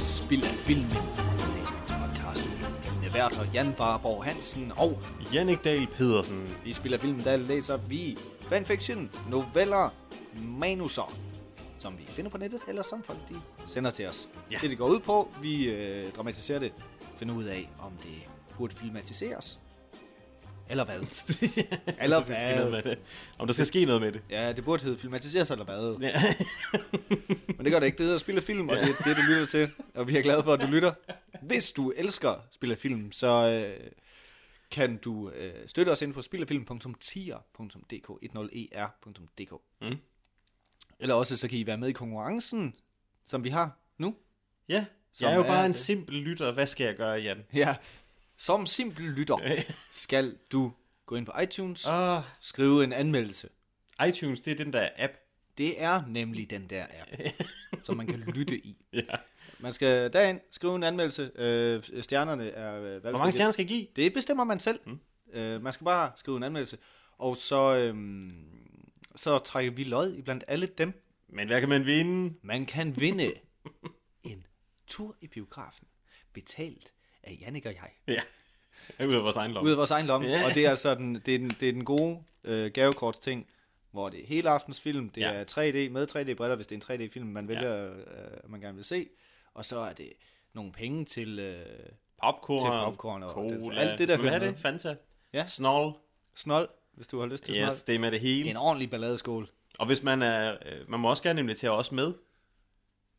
Hjertelig velkommen til Spil af Filmen, læsningspodcast med dine værter Jan Barborg Hansen og Jannik Dahl Pedersen. i Spil af Filmen, der læser vi fanfiction, noveller, manuser, som vi finder på nettet, eller som folk de sender til os. Ja. Det, det går ud på, vi øh, dramatiserer det, finder ud af, om det burde filmatiseres, eller hvad. eller Der skal ske noget med hvad. det. Om der skal ske noget med det. Ja, det burde hedde filmatiseres eller hvad. Ja. Men det gør det ikke. Det hedder Spil af Film, og det er det, du lytter til. Og vi er glade for, at du lytter. Hvis du elsker Spil af Film, så øh, kan du øh, støtte os ind på spilafilm.tier.dk 10er.dk Mm. Eller også så kan I være med i konkurrencen, som vi har nu. ja. Jeg er jo er bare en det. simpel lytter. Hvad skal jeg gøre, Jan? Ja. Som simpel lytter skal du gå ind på iTunes, Ah, skrive en anmeldelse. iTunes, det er den der app. Det er nemlig den der app, som man kan lytte i. Ja. Man skal derind, skrive en anmeldelse. Øh, stjernerne er øh, valgfri. Hvor mange stjerner skal jeg give? Det bestemmer man selv. Mm. Øh, man skal bare skrive en anmeldelse. Og så, øhm, så trækker vi lod i blandt alle dem. Men hvad kan man vinde? Man kan vinde en tur i biografen, betalt af Jannik og jeg. Ja. Ud af vores egen lov. Ud af vores egen lomme. Ja. Og det er altså den, det er den, det er den gode øh, gavekortsting, hvor det er hele aftens film. Det Ja. er 3D med 3D-briller, hvis det er en 3D-film, man vælger, øh, man gerne vil se. Og så er det nogle penge til... Øh, Popcorn, Til popcorn og cola. det- alt det, der hører det? Fanta? Ja. Snoll? snold, hvis du har lyst til Yes, snold. det er med det hele. En ordentlig balladeskål. Og hvis man er... øh, Man må også gerne invitere os med.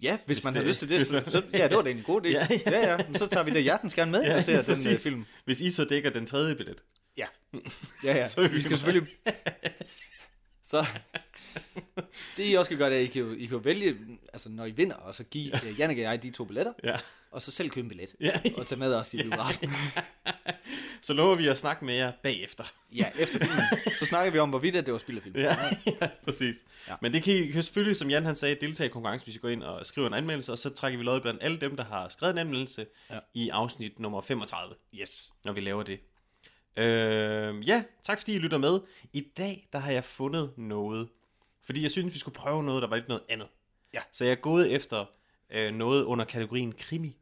Ja, hvis, hvis man det- har lyst til det. Så, så, ja, det var da en god idé. Ja, ja, ja. ja. Men så tager vi da hjertens gerne med ja, og ser den præcis. uh, film. Hvis I så dækker den tredje billet. Ja, ja, ja. Så vi vi skal selvfølgelig... Så det I også kan gøre, det er, at I kan, I kan vælge, altså når I vinder, og så give ja. Jannik og jeg de to billetter, Ja. Og så selv købe en billet, Ja. og tage med os i biografen. Så lover vi at snakke med jer bagefter. Ja, efter filmen, så snakker vi om, hvorvidt det var spild af film. Ja, ja præcis. Ja. Ja. Men det kan I kan selvfølgelig, som Jan han sagde, deltage i konkurrencen, hvis I går ind og skriver en anmeldelse, og så trækker vi lod blandt alle dem, der har skrevet en anmeldelse Ja. ja. i afsnit nummer 35, Yes. når vi laver det. Øh, ja, tak fordi I lytter med. I dag, der har jeg fundet noget, fordi jeg synes, vi skulle prøve noget, der var lidt noget andet. Ja. Så jeg er gået efter øh, noget under kategorien krimi, Ja,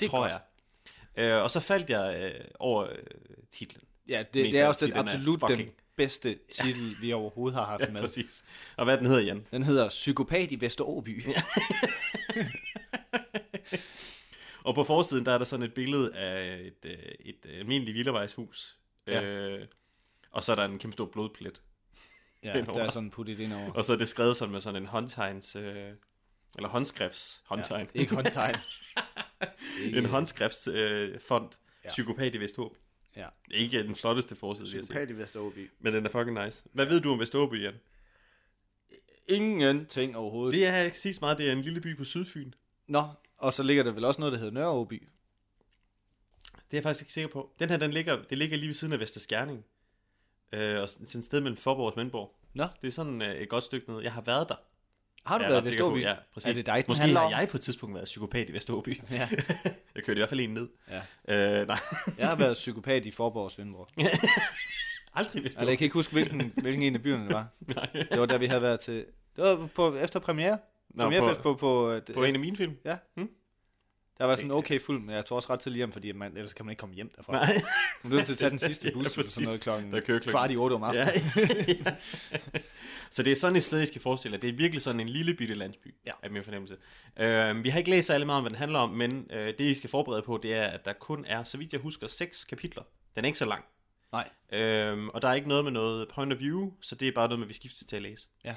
det tror godt. jeg. Øh, og så faldt jeg øh, over øh, titlen. Ja, det, det er også den den absolut den bedste titel, vi overhovedet har haft Ja, med. præcis. Og hvad den hedder, Jan? Den hedder Psykopat i Vesteråby. Ja. Og på forsiden, der er der sådan et billede af et, øh, et, et almindeligt villavejshus. Ja. Øh, og så er der en kæmpe stor blodplet. ja, Henover. der er sådan puttet ind over. Og så er det skrevet sådan med sådan en håndtegns... Øh, eller håndskrifts håndtegn. Ikke håndtegn. en håndskrifts øh. Ja. Ja. Psykopat i Vesthåb. Ja. Ikke den flotteste forside, jeg sige. Psykopat i Vesteråby. Men den er fucking nice. Hvad ved du om Vesthåb, Jan? Ingenting overhovedet. Det er ikke så meget, det er en lille by på Sydfyn. Nå, og så ligger der vel også noget, der hedder Nørreåby. Det er jeg faktisk ikke sikker på. Den her, den ligger, det ligger lige ved siden af Vesterskærning. Øh, og sådan et sted mellem Forborg og Svendborg. Nå. Det er sådan øh, et godt stykke ned. Jeg har været der. Har du er været ret i Vesteråby? Ja, præcis. Er det dig, Måske handler har jeg på et tidspunkt været psykopat i Vesteråby. Ja. jeg kørte i hvert fald en ned. Ja. Øh, nej, Jeg har været psykopat i Forborg og Svendborg. aldrig i Eller jeg kan ikke huske, hvilken, hvilken en af byerne det var. Det var da vi havde været til... Det var på, efter premiere. Nå, på, på... på, på, på en af mine film. Ja. Hmm? Der var sådan okay fuld, men jeg tog også ret tidligt hjem, fordi man, ellers kan man ikke komme hjem derfra. Nej. Man nødt til at tage den sidste bus, Ja, sådan noget klokken, Der kører klokken- kvart i otte om aftenen. Ja. så det er sådan et sted, I skal forestille jer. Det er virkelig sådan en lille bitte landsby, Ja. er min fornemmelse. Øh, vi har ikke læst særlig meget om, hvad den handler om, men øh, det, I skal forberede på, det er, at der kun er, så vidt jeg husker, seks kapitler. Den er ikke så lang. Nej. Øhm, og der er ikke noget med noget point of view, så det er bare noget med, vi skifter til at læse. Ja.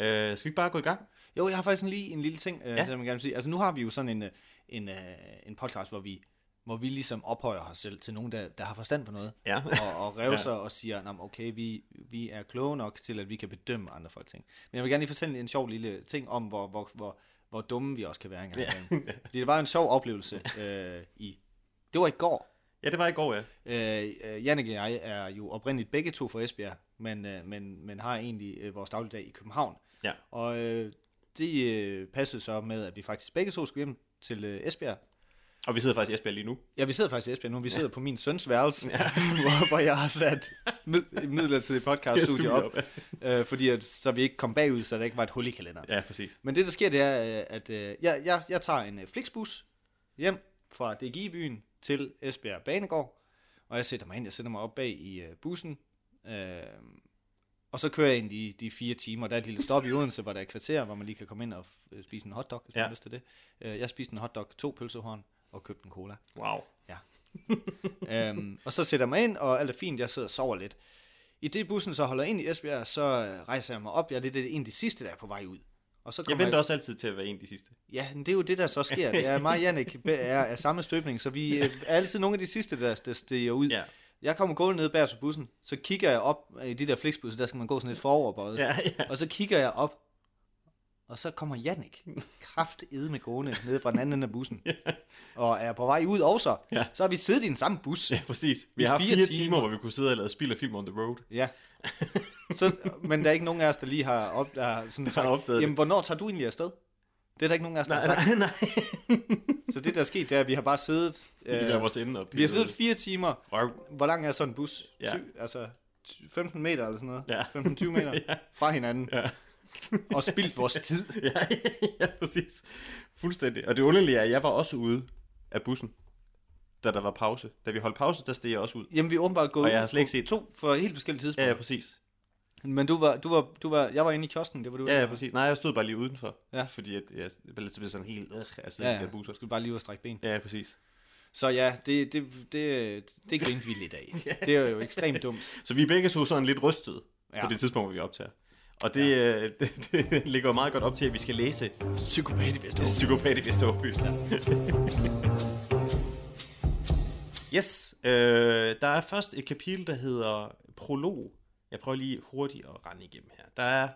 Øh, skal vi ikke bare gå i gang? Jo, jeg har faktisk lige en lille ting, øh, Ja. ja. som jeg gerne vil sige. Altså nu har vi jo sådan en, øh, en, øh, en podcast, hvor vi hvor vi ligesom ophøjer os selv til nogen, der, der har forstand på noget, Ja. og, og revser ja. og siger, "Nå, men okay, vi, vi er kloge nok til, at vi kan bedømme andre folk ting. Men jeg vil gerne lige fortælle en sjov lille ting om, hvor, hvor, hvor, hvor dumme vi også kan være engang. Ja. Fordi det var en sjov oplevelse øh, i, det var i går, Ja, det var i går, ja. Øh, øh, Jannik og jeg er jo oprindeligt begge to fra Esbjerg, men, øh, men, men har egentlig øh, vores dagligdag i København. Ja. Og øh, det øh, passede så med, at vi faktisk begge to skulle hjem til øh, Esbjerg. Og vi sidder faktisk i Esbjerg lige nu. Ja, vi sidder faktisk i Esbjerg nu. Vi sidder på min søns værelse, ja. hvor, hvor jeg har sat mid, midlertidigt podcaststudie op, studie øh, fordi at, så vi ikke kom bagud, så der ikke var et hul i kalenderen. Ja, præcis. Men det, der sker, det er, øh, at øh, jeg, jeg, jeg tager en øh, Flixbus hjem fra DGI-byen til Esbjerg Banegård, og jeg sætter mig ind, jeg sætter mig op bag i øh, bussen, øh, og så kører jeg ind de, de fire timer. Der er et lille stop i Odense, hvor der er et kvarter, hvor man lige kan komme ind og øh, spise en hotdog, hvis man Ja. har lyst til det. Øh, jeg spiste en hotdog, to pølsehorn og købte en cola. Wow. Ja. øhm, og så sætter jeg mig ind, og alt er fint, jeg sidder og sover lidt. I det bussen så holder ind i Esbjerg, så øh, rejser jeg mig op. Jeg er lidt en af de sidste, der er på vej ud. Og så Jeg venter også altid til at være en af de sidste. Ja, men det er jo det, der så sker. Det er mig og Jannik er, er samme støbning, så vi er altid nogle af de sidste, der, der stiger ud. Ja. Jeg kommer gående ned bag på bussen, så kigger jeg op i de der flixbusser, der skal man gå sådan lidt foroverbøjet. Ja, ja. Og så kigger jeg op, og så kommer Jannik kraft med gående ned fra den anden ende af bussen. Og er på vej ud også. Ja. Så har vi siddet i den samme bus. Ja, præcis. Vi har fire fire timer. timer, hvor vi kunne sidde og lave spil og film on the road. Ja. Så, men der er ikke nogen af os, der lige har, op, der har sådan sagt, opdaget det. jamen hvornår tager du egentlig afsted? Det er der ikke nogen af os, der har sagt. nej. Så det, der er sket, det er, at vi har bare siddet... Vi øh, lader vores ende op. vi har siddet fire timer. Røv. Hvor lang er sådan en bus? Ja. Ty, altså ty- 15 meter eller sådan noget? Ja. 15-20 meter Ja. fra hinanden. Ja. og spildt vores tid. ja, ja, præcis. Fuldstændig. Og det underlige er, at jeg var også ude af bussen, da der var pause. Da vi holdt pause, der steg jeg også ud. Jamen, vi er åbenbart gået Og jeg har slet ikke set- to for helt forskellige Ja, tidspunkter. ja, præcis. Men du var, du var, du var, jeg var inde i kiosken, det var du. Ja, ja, præcis. Nej, jeg stod bare lige udenfor. Ja. Fordi at jeg blev lidt sådan helt, øh, altså Ja, ja, ja. der busser. Skulle bare lige ud og strække ben. Ja, præcis. Så ja, det, det, det, det grinte vi lidt af. Det er jo ekstremt dumt. Så vi er begge to sådan lidt rystet ja. Ja. på det tidspunkt, hvor vi optager. Og det, ja. det, det ligger jo meget godt op til, at vi skal læse Psykopat i Vesteråben. Psykopat i Vesteråby. yes, øh, der er først et kapitel, der hedder Prolog. Jeg prøver lige hurtigt at rende igennem her. Der er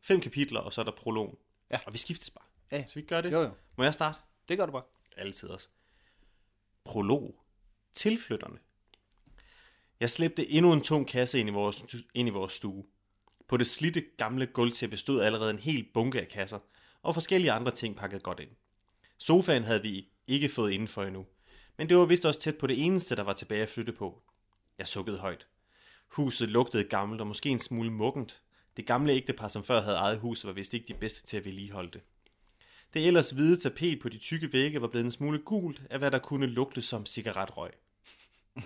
fem kapitler, og så er der prolog. Ja. Og vi skiftes bare. Ja. Så vi gør det. Jo, jo. Må jeg starte? Det gør du bare. Altid også. Prolog. Tilflytterne. Jeg slæbte endnu en tung kasse ind i vores, ind i vores stue. På det slitte gamle gulvtæppe stod allerede en hel bunke af kasser, og forskellige andre ting pakket godt ind. Sofaen havde vi ikke fået indenfor endnu, men det var vist også tæt på det eneste, der var tilbage at flytte på. Jeg sukkede højt. Huset lugtede gammelt og måske en smule muggent. Det gamle ægtepar, som før havde ejet huset, var vist ikke de bedste til at vedligeholde det. Det ellers hvide tapet på de tykke vægge var blevet en smule gult af, hvad der kunne lugte som cigaretrøg.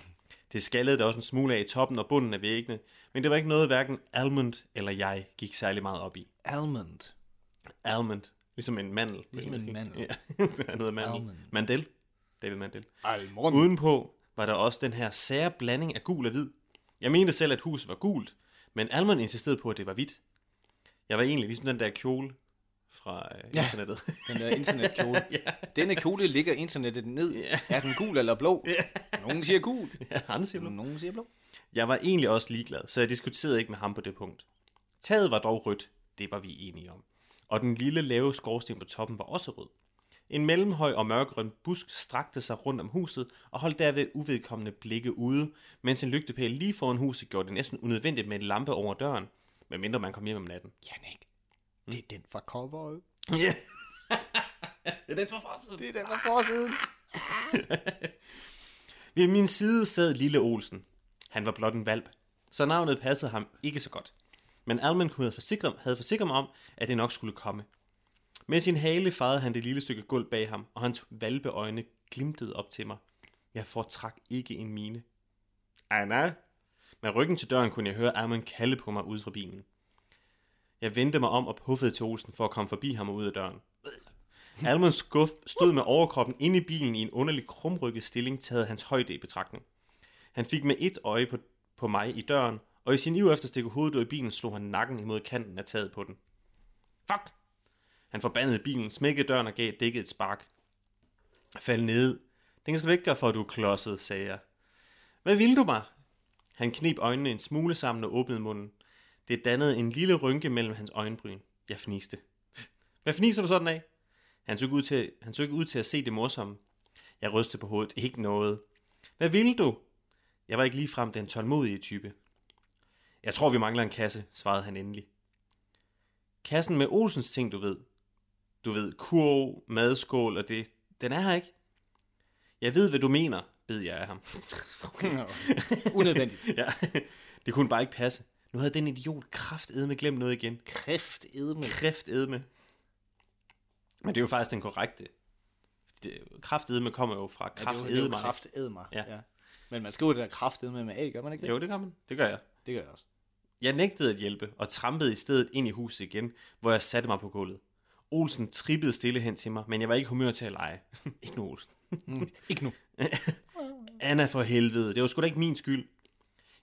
Det skallede der også en smule af i toppen og bunden af væggene, men det var ikke noget, hverken Almond eller jeg gik særlig meget op i. Almond. Almond, ligesom en mandel. Ligesom en mandel. Ja, det er noget mandel. Almond. Mandel. David Mandel. Almond. Udenpå var der også den her sære blanding af gul og hvid. Jeg mente selv, at huset var gult, men Almond insisterede på, at det var hvidt. Jeg var egentlig ligesom den der kjole fra øh, Ja. internettet. Den der internetkjole. ja. Denne kjole ligger internettet ned. Ja. Er den gul eller blå? Ja. Nogen siger gul. ja, han siger blå. Nogen siger blå. Jeg var egentlig også ligeglad, så jeg diskuterede ikke med ham på det punkt. Taget var dog rødt, det var vi enige om. Og den lille lave skorsten på toppen var også rød. En mellemhøj og mørkegrøn busk strakte sig rundt om huset og holdt derved uvedkommende blikke ude, mens en lygtepæl lige foran huset gjorde det næsten unødvendigt med en lampe over døren, medmindre man kom hjem om natten. Jannik, det er den fra coveret. Ja. det er den for forsiden. Det er den fra forsiden. Ved min side sad lille Olsen. Han var blot en valp, så navnet passede ham ikke så godt. Men Alman kunne have forsikret, havde forsikret mig om, at det nok skulle komme. Med sin hale fejede han det lille stykke gulv bag ham, og hans valpeøjne glimtede op til mig. Jeg fortrak ikke en mine. Anna? Med ryggen til døren kunne jeg høre Alman kalde på mig ude fra bilen. Jeg vendte mig om og puffede til Olsen for at komme forbi ham og ud af døren. Almans skuff stod med overkroppen inde i bilen i en underlig krumrykket stilling, taget hans højde i betragtning. Han fik med et øje på, på mig i døren, og i sin iver efter at stikke hovedet ud i bilen, slog han nakken imod kanten af taget på den. Fuck! Han forbandede bilen, smækkede døren og gav dækket et spark. Fald ned, Den skal du ikke gøre for, at du er klodset, sagde jeg. Hvad vil du mig? Han knib øjnene en smule sammen og åbnede munden. Det dannede en lille rynke mellem hans øjenbryn. Jeg fniste. Hvad fniser du sådan af? Han så, ikke ud til, han så ikke ud til at se det morsomme. Jeg rystede på hovedet. Ikke noget. Hvad ville du? Jeg var ikke lige frem den tålmodige type. Jeg tror, vi mangler en kasse, svarede han endelig. Kassen med Olsens ting, du ved. Du ved, kurv, madskål og det. Den er her ikke. Jeg ved, hvad du mener, bed jeg af ham. Unødvendigt. ja, det kunne bare ikke passe. Nu havde den idiot kraftedme glemt noget igen. Kræft edme. Kraftedme. Men det er jo faktisk den korrekte. Det- Kraftedme kommer jo fra Ja, det er jo- det er jo kraftedme. kraft edmer. Ja. ja. Men man skriver det der kraft edme med A, gør man ikke det? Jo, det gør man. Det gør jeg. Det gør jeg også. Jeg nægtede at hjælpe og trampede i stedet ind i huset igen, hvor jeg satte mig på gulvet. Olsen trippede stille hen til mig, men jeg var ikke humør til at lege. ikke nu, Olsen. Ikke nu. Anna for helvede, det var sgu da ikke min skyld.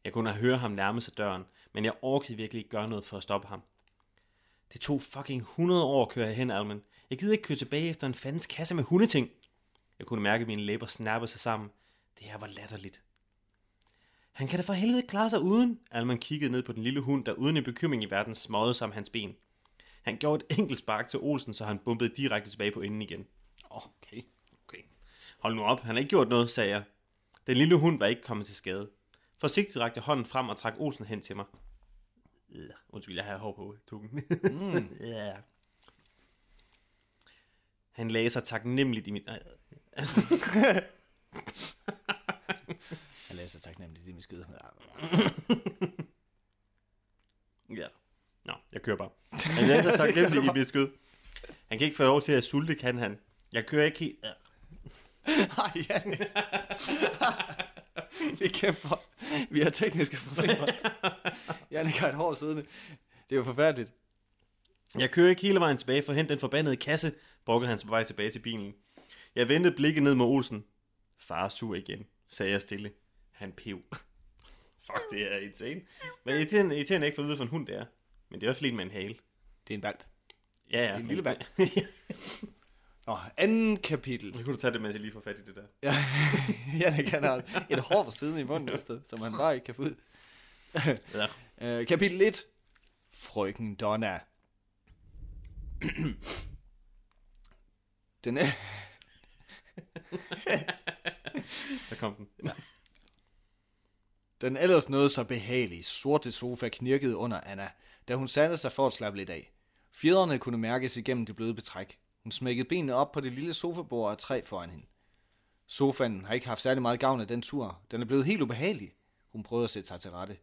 Jeg kunne høre ham nærme sig døren, men jeg orkede virkelig ikke gøre noget for at stoppe ham. Det tog fucking 100 år at køre hen, Almen. Jeg gider ikke køre tilbage efter en fandens kasse med hundeting. Jeg kunne mærke mine læber snappe sig sammen. Det her var latterligt. Han kan da for helvede klare sig uden. Alman kiggede ned på den lille hund, der uden en bekymring i verden småede som hans ben. Han gjorde et enkelt spark til Olsen, så han bumpede direkte tilbage på enden igen. Okay. Okay. Hold nu op, han har ikke gjort noget, sagde jeg. Den lille hund var ikke kommet til skade. Forsigtigt rakte hånden frem og trak Olsen hen til mig. Øh, undskyld, jeg har hår på tungen. Mm. ja. Han lagde sig taknemmeligt i mit... Han læser taknemmeligt i min skide. Ja. Nå, jeg kører bare. Han lagde sig taknemmeligt i skød. Han kan ikke få lov til at sulte, kan han. Jeg kører ikke helt... Ej, Jan. Vi kæmper. Vi har tekniske problemer. Jannik har et hår siddende. Det er jo forfærdeligt. Jeg kører ikke hele vejen tilbage for at hente den forbandede kasse, brokkede han på vej tilbage til bilen. Jeg vendte blikket ned mod Olsen. Far er sur igen, sagde jeg stille. Han pev. Fuck, det er irriterende. Men irriterende, irriterende ikke for at vide, for en hund det er. Men det er også lige med en hale. Det er en valp. Ja, ja. En lille valp. Nå, anden kapitel. Nu kunne du tage det, mens jeg lige får fat i det der. Ja, Jannik han har et hår på siden i munden et sted, som han bare ikke kan få ud. Ja. Øh, kapitel 1. Frøken Donna. Den er... Der kom den. Ja. Den ellers noget så behagelige sorte sofa knirkede under Anna, da hun satte sig for at slappe lidt af. Fjederne kunne mærkes igennem det bløde betræk. Hun smækkede benene op på det lille sofabord af træ foran hende. Sofaen har ikke haft særlig meget gavn af den tur. Den er blevet helt ubehagelig. Hun prøvede at sætte sig til rette.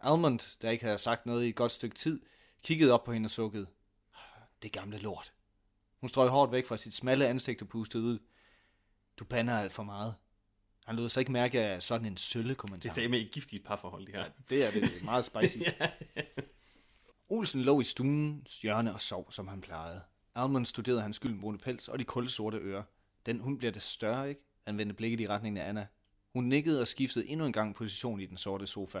Almond, der ikke havde sagt noget i et godt stykke tid, kiggede op på hende og sukkede. Det gamle lort. Hun strøg hårdt væk fra sit smalle ansigt og pustede ud. Du pander alt for meget. Han lod sig ikke mærke af sådan en sølle kommentar. Det sagde med et giftigt parforhold, det her. Det er det meget spicy. Olsen lå i stuens hjørne og sov, som han plejede. Almond studerede hans gyldenbrune pels og de kolde sorte ører. Den hund bliver det større, ikke? Han vendte blikket i retningen af Anna. Hun nikkede og skiftede endnu en gang position i den sorte sofa.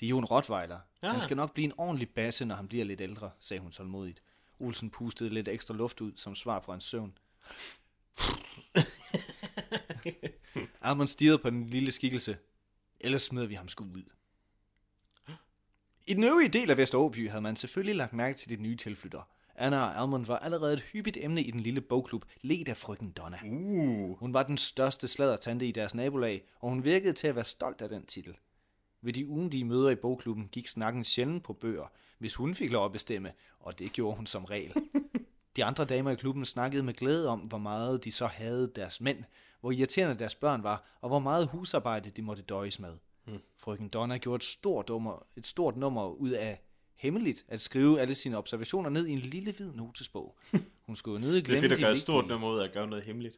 Det er jo en rottweiler. Ah. Han skal nok blive en ordentlig basse, når han bliver lidt ældre, sagde hun tålmodigt. Olsen pustede lidt ekstra luft ud som svar fra hans søvn. Almond stirrede på den lille skikkelse. Ellers smed vi ham sgu ud. I den øvrige del af Vesteråby havde man selvfølgelig lagt mærke til de nye tilflyttere. Anna og Almond var allerede et hyppigt emne i den lille bogklub, ledt af frøken Donna. Uh. Hun var den største sladdertante i deres nabolag, og hun virkede til at være stolt af den titel. Ved de ugentlige møder i bogklubben gik snakken sjældent på bøger, hvis hun fik lov at bestemme, og det gjorde hun som regel. De andre damer i klubben snakkede med glæde om, hvor meget de så havde deres mænd, hvor irriterende deres børn var, og hvor meget husarbejde de måtte døjes med. Hmm. Frøken Donna gjorde et stort, nummer, et stort nummer ud af hemmeligt at skrive alle sine observationer ned i en lille hvid notesbog. Hun skulle jo ned Det er glemme fedt at gøre et vigtige- stort nummer ud af at gøre noget hemmeligt.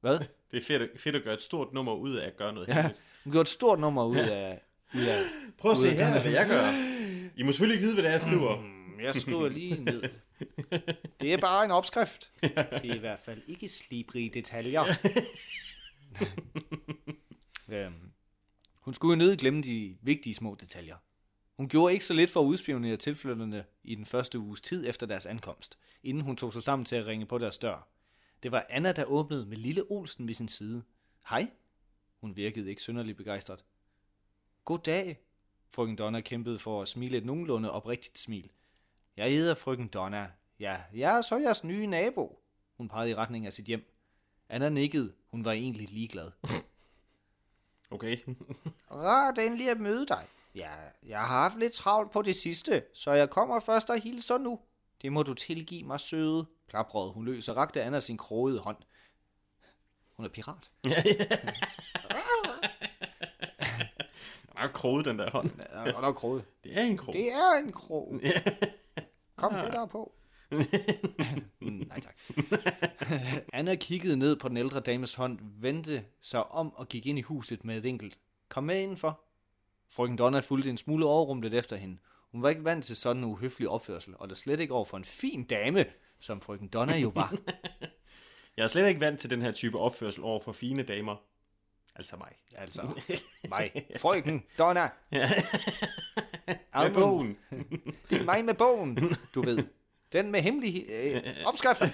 Hvad? Det er fedt, at- fedt at gøre et stort nummer ud af at gøre noget Ja, hemmeligt. hun gjorde et stort nummer ud af... Ud af Prøv at se her, hvad jeg gør. I må selvfølgelig ikke vide, hvad det er, jeg skriver. Mm, Jeg skriver lige ned. Det er bare en opskrift. Det er i hvert fald ikke slibrige detaljer. øhm, hun skulle jo nødig glemme de vigtige små detaljer. Hun gjorde ikke så lidt for at udspionere tilflytterne i den første uges tid efter deres ankomst, inden hun tog sig sammen til at ringe på deres dør. Det var Anna, der åbnede med lille Olsen ved sin side. Hej. Hun virkede ikke synderligt begejstret. Goddag. Frøken Donna kæmpede for at smile et nogenlunde oprigtigt smil. Jeg hedder frøken Donna. Ja, jeg er så jeres nye nabo. Hun pegede i retning af sit hjem. Anna nikkede. Hun var egentlig ligeglad. Okay. Rart endelig at møde dig. Ja, jeg har haft lidt travlt på det sidste, så jeg kommer først og hilser nu. Det må du tilgive mig, søde. Plaprede hun løs og rakte Anna sin krogede hånd. Hun er pirat. Den er kroget, den der hånd. Ja, godt nok kroget. Det er en krog. Det er en krog. Kom tættere på. Nej tak. Anna kiggede ned på den ældre dames hånd, vendte sig om og gik ind i huset med et enkelt. Kom med indenfor. Frøken Donna fulgte en smule overrumlet efter hende. Hun var ikke vant til sådan en uhøflig opførsel, og der slet ikke over for en fin dame, som frøken Donna jo var. Jeg er slet ikke vant til den her type opførsel over for fine damer. Altså mig. altså, mig. Frøken Donna. Med Almond. bogen. Det er mig med bogen, du ved. Den med hemmelige øh, opskrifter.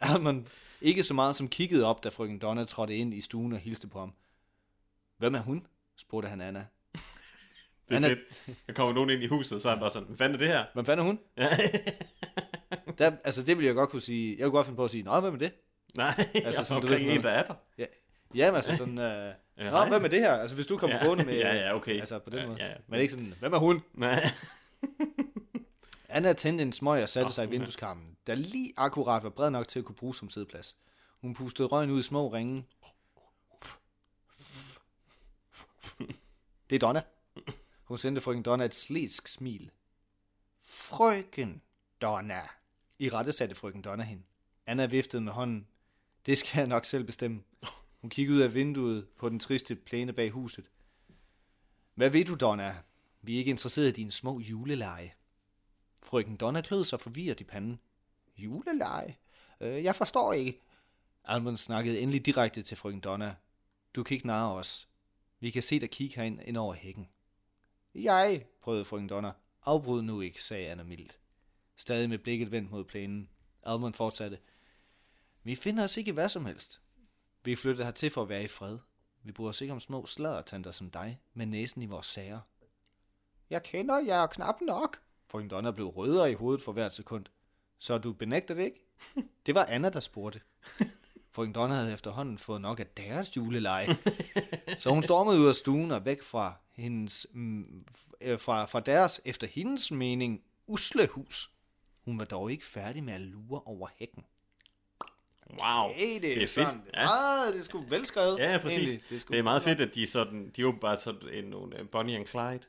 Almond ikke så meget som kiggede op, da frøken Donna trådte ind i stuen og hilste på ham. Hvem er hun? spurgte han Anna. Det er Anna- fedt. Der kommer nogen ind i huset, og så er han bare sådan, hvad fanden er det her? Hvem fanden er hun? Der, altså, det ville jeg godt kunne sige. Jeg kunne godt finde på at sige, nå, hvem er det? Nej, Altså, sådan, du omkring ved, sådan en, der er der. Ja, jamen, altså sådan, øh, Ja, nå, hvem er det her? Altså, hvis du kommer Ja, gående med... ja, ja, okay. Altså, på den Ja, måde. ja, ja. Men ikke sådan, hvem er hun? Nej. Anna tændte en smøg og satte Nå, sig i vindueskarmen, der lige akkurat var bred nok til at kunne bruges som sædeplads. Hun pustede røgen ud i små ringe. Det er Donna. Hun sendte frøken Donna et slæsk smil. Frøken Donna. I rette satte frøken Donna hende. Anna viftede med hånden. Det skal jeg nok selv bestemme. Hun kiggede ud af vinduet på den triste plæne bag huset. Hvad ved du, Donna? Vi er ikke interesseret i dine små juleleje. Frøken Donna klød sig forvirret i panden. Juleleje? Øh, jeg forstår ikke. Almond snakkede endelig direkte til frøken Donna. Du kan ikke narre os. Vi kan se dig kigge herind ind over hækken. Jeg, prøvede frøken Donna. Afbryd nu ikke, sagde Anna mildt. Stadig med blikket vendt mod plænen. Almond fortsatte. Vi finder os ikke i hvad som helst. Vi er flyttet hertil for at være i fred. Vi bryder os ikke om små sladdertanter som dig, med næsen i vores sager. Jeg kender jer knap nok. Frøken Donna blev rødere i hovedet for hvert sekund. Så du benægter det ikke? Det var Anna, der spurgte. Frøken Donna havde efterhånden fået nok af deres juleleje. Så hun stormede ud af stuen og væk fra, hendes, mm, øh, fra, fra deres, efter hendes mening, usle hus. Hun var dog ikke færdig med at lure over hækken. Wow. Hey, det, det er fedt. Sådan, Ja. Ah, det er sgu velskrevet. Ja, ja, præcis. egentlig. Det er, det er meget fedt, at de er sådan, de er åbenbart sådan en, nogle øh, Bonnie and Clyde.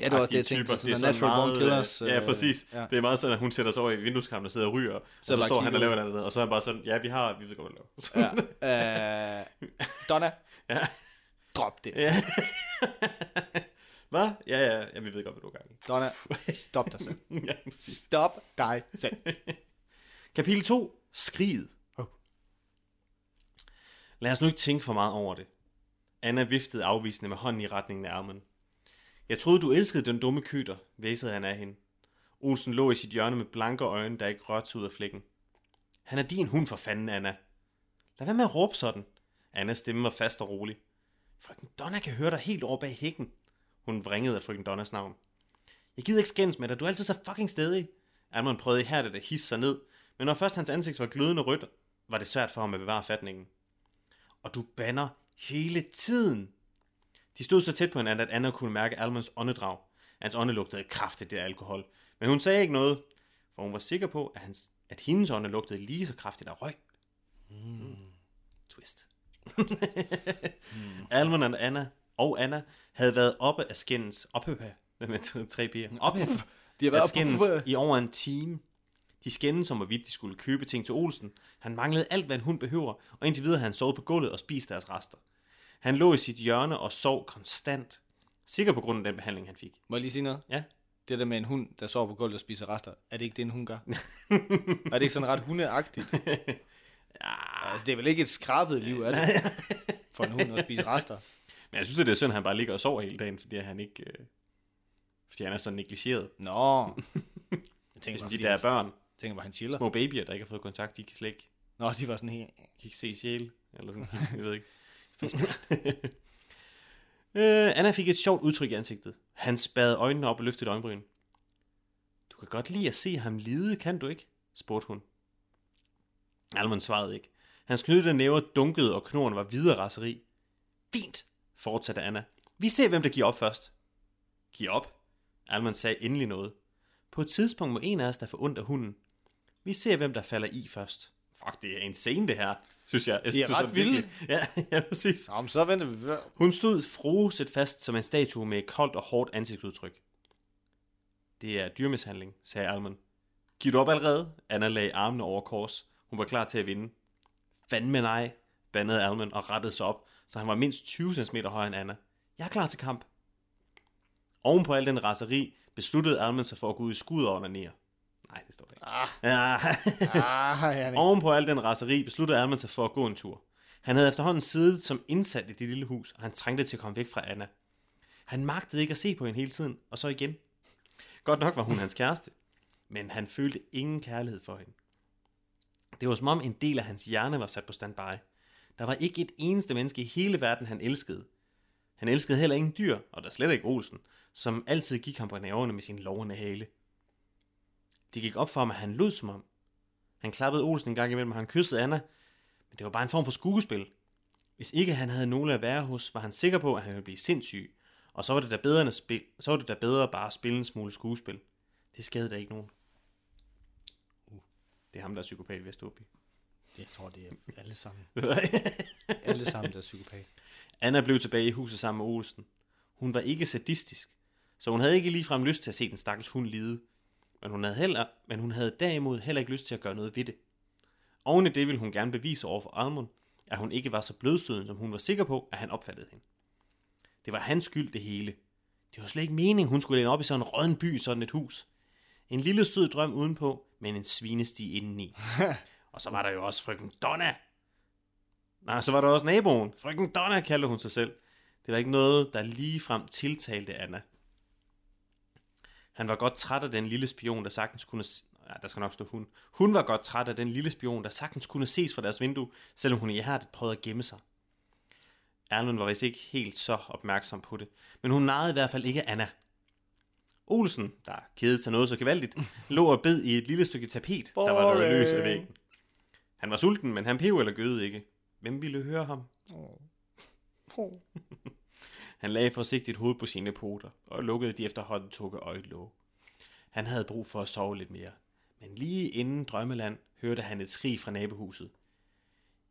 Ja, det var også det, jeg tænkte. Sådan det noget natural born meget, killers. øh, Ja, øh, præcis. Ja. Det er meget sådan, at hun sætter sig over i vindueskarmen og sidder og ryger, og så, bare står han og laver noget andet, og så er han bare sådan, ja, vi har, vi ved godt, hvad vi laver. Ja. Uh, Donna. Ja. Drop det. Ja. Hvad? Ja, ja, ja, vi ved godt, hvad du er gang i. Donna, stop dig selv. ja, præcis. Stop dig selv. Kapitel 2. Skriget. Hov. Lad os nu ikke tænke for meget over det. Anna viftede afvisende med hånden i retningen af armen. Jeg troede, du elskede den dumme kyter, væsede han af hende. Olsen lå i sit hjørne med blanke øjne, der ikke rørte ud af flækken. Han er din hund for fanden, Anna. Lad være med at råbe sådan. Annas stemme var fast og rolig. Frøken Donna kan høre dig helt over bag hækken. Hun vringede af frøken Donnas navn. Jeg gider ikke skændes med dig, du er altid så fucking stedig. Almon prøvede ihærdigt at hisse sig ned, men når først hans ansigt var glødende rødt, var det svært for ham at bevare fatningen. Og du banner hele tiden. De stod så tæt på hinanden, at Anna kunne mærke Almonds åndedrag. Hans ånde lugtede kraftigt af alkohol. Men hun sagde ikke noget, for hun var sikker på, at, hans, at hendes ånde lugtede lige så kraftigt af røg. Mm. Twist. Almond og Anna, og Anna havde været oppe af skændens, oppe med tre piger, oppe De har at været skændes på... i over en time. De skændes om, hvorvidt de skulle købe ting til Olsen. Han manglede alt, hvad en hund behøver, og indtil videre havde han sovet på gulvet og spist deres rester. Han lå i sit hjørne og sov konstant. Sikker på grund af den behandling, han fik. Må jeg lige sige noget? Ja, Det der med en hund, der sover på gulvet og spiser rester, er det ikke det, en hund gør? er det ikke sådan ret hundeagtigt? ja. Altså, det er vel ikke et skrabet liv, er det? For en hund at spise rester. men jeg synes, det er synd, at han bare ligger og sover hele dagen, fordi han ikke... Øh, fordi han er så negligeret. Nå. Jeg tænker Ligesom bare, de der han, børn, tænker bare, han chiller. små babyer, der ikke har fået kontakt, de kan slet ikke, Nå, de var sådan helt... de kan ikke se sjæle. Eller sådan, jeg ved ikke. øh, Anna fik et sjovt udtryk i ansigtet. Han spadede øjnene op og løftede øjenbryn. Du kan godt lide at se ham lide, kan du ikke? spurgte hun. Almond svarede ikke. Hans knyttede næver dunkede, og knoren var videre raseri. Fint, fortsatte Anna. Vi ser, hvem der giver op først. Giv op? Alman sagde endelig noget. På et tidspunkt må en af os, der få ondt af hunden. Vi ser, hvem der falder i først. Fuck, det er insane det her, synes jeg. jeg Det er synes, ret vildt. Ja, ja, præcis. Nå, men så venter vi. Hun stod froset fast som en statue med et koldt og hårdt ansigtsudtryk. Det er dyrmishandling, sagde Almond. Giv op allerede? Anna lagde armene over kors. Hun var klar til at vinde. Fandme nej, bandede Almond og rettede sig op, så han var mindst 20 cm højere end Anna. Jeg er klar til kamp. Oven på al den raseri besluttede Almond sig for at gå ud i skud og onanere. Nej, det står der ikke. Ah. Ah. Oven på al den raseri besluttede Alman sig for at gå en tur. Han havde efterhånden siddet som indsat i det lille hus, og han trængte til at komme væk fra Anna. Han magtede ikke at se på hende hele tiden, og så igen. Godt nok var hun hans kæreste, men han følte ingen kærlighed for hende. Det var som om en del af hans hjerne var sat på standby. Der var ikke et eneste menneske i hele verden, han elskede. Han elskede heller ingen dyr, og der slet ikke Olsen, som altid gik ham på nerverne med sin lovende hale. Det gik op for ham, at han lød som om. Han klappede Olsen en gang imellem, og han kyssede Anna, men det var bare en form for skuespil. Hvis ikke han havde nogen at være hos, var han sikker på, at han ville blive sindssyg, og så var det da bedre, end at spil, så var det da bedre bare at spille en smule skuespil. Det skadede da ikke nogen. Uh, det er ham, der er psykopat i Veståby. Jeg tror, det er alle sammen. alle sammen, der er psykopat. Anna blev tilbage i huset sammen med Olsen. Hun var ikke sadistisk, så hun havde ikke ligefrem lyst til at se den stakkels hund lide. Men hun havde, heller, men hun havde derimod heller ikke lyst til at gøre noget ved det. Oven i det ville hun gerne bevise over for Almond, at hun ikke var så blødsøden, som hun var sikker på, at han opfattede hende. Det var hans skyld det hele. Det var slet ikke meningen, hun skulle ende op i sådan en rådden by sådan et hus. En lille sød drøm udenpå, men en svinesti indeni. Og så var der jo også frøken Donna. Nej, så var der også naboen. Frøken Donna kaldte hun sig selv. Det var ikke noget, der ligefrem tiltalte Anna. Han var godt træt af den lille spion, der sagtens kunne... Ja, der skal nok stå hun. Hun var godt træt af den lille spion, der sagtens kunne ses fra deres vindue, selvom hun ihærdigt prøvede at gemme sig. Erlund var vist ikke helt så opmærksom på det, men hun narrede i hvert fald ikke Anna. Olsen, der kedede sig noget så gevaldigt, lå og bed i et lille stykke tapet, der var revet løs af væggen. Han var sulten, men han pev eller gøede ikke. Hvem ville høre ham? Han lagde forsigtigt hovedet på sine poter og lukkede de efterhånden tukke øjelåg. Han havde brug for at sove lidt mere. Men lige inden drømmeland hørte han et skrig fra nabohuset.